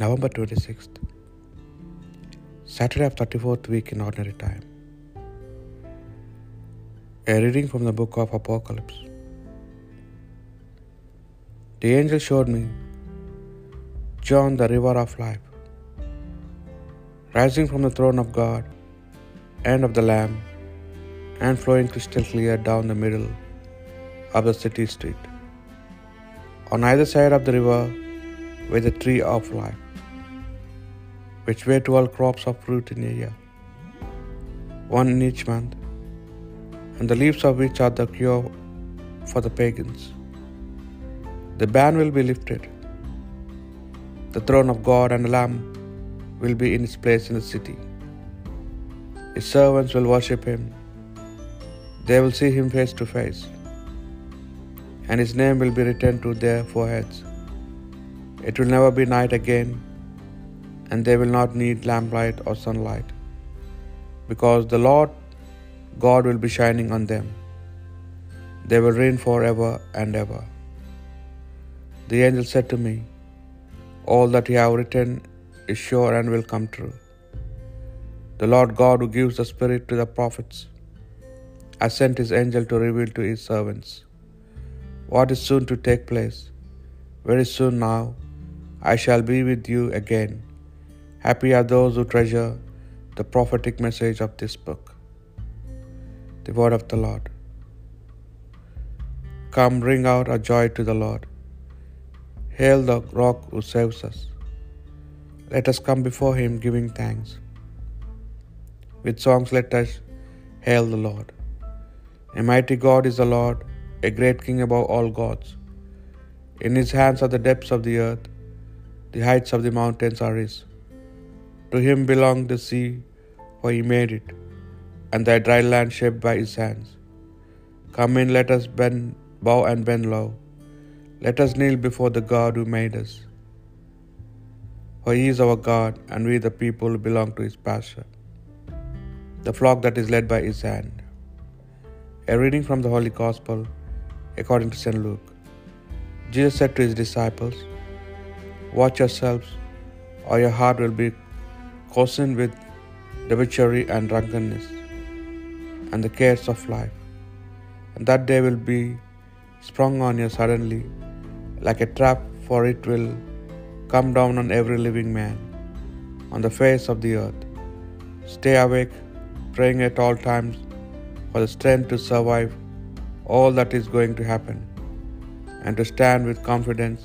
November 26th, Saturday of 34th week in Ordinary Time. A reading from the book of Apocalypse. The angel showed me John, the river of life, rising from the throne of God and of the Lamb, and flowing crystal clear down the middle of the city street. On either side of the river were the tree of life, which bear twelve crops of fruit in a year, one in each month, and the leaves of which are the cure for the pagans. The ban will be lifted. The throne of God and the Lamb will be in its place in the city. His servants will worship him. They will see him face to face, and his name will be written to their foreheads. It will never be night again, and they will not need lamplight or sunlight, because the Lord God will be shining on them. They will reign forever and ever. The angel said to me, All that you have written is sure and will come true. The Lord God, who gives the Spirit to the prophets, has sent his angel to reveal to his servants what is soon to take place. Very soon now, I shall be with you again. Happy are those who treasure the prophetic message of this book. The word of the Lord. Come, bring out our joy to the Lord. Hail the rock who saves us. Let us come before him giving thanks. With songs, let us hail the Lord. A mighty God is the Lord, a great King above all gods. In his hands are the depths of the earth, the heights of the mountains are his. To him belonged the sea, for he made it, and the dry land shaped by his hands. Come in, let us bend, bow and bend low. Let us kneel before the God who made us. For he is our God, and we the people belong to his pasture, the flock that is led by his hand. A reading from the Holy Gospel according to St. Luke. Jesus said to his disciples, Watch yourselves, or your heart will be coarsened with debauchery and drunkenness, and the cares of life. And that day will be sprung on you suddenly, like a trap, for it will come down on every living man on the face of the earth. Stay awake, praying at all times for the strength to survive all that is going to happen, and to stand with confidence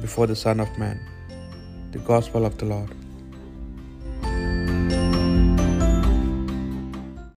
before the Son of Man. The Gospel of the Lord.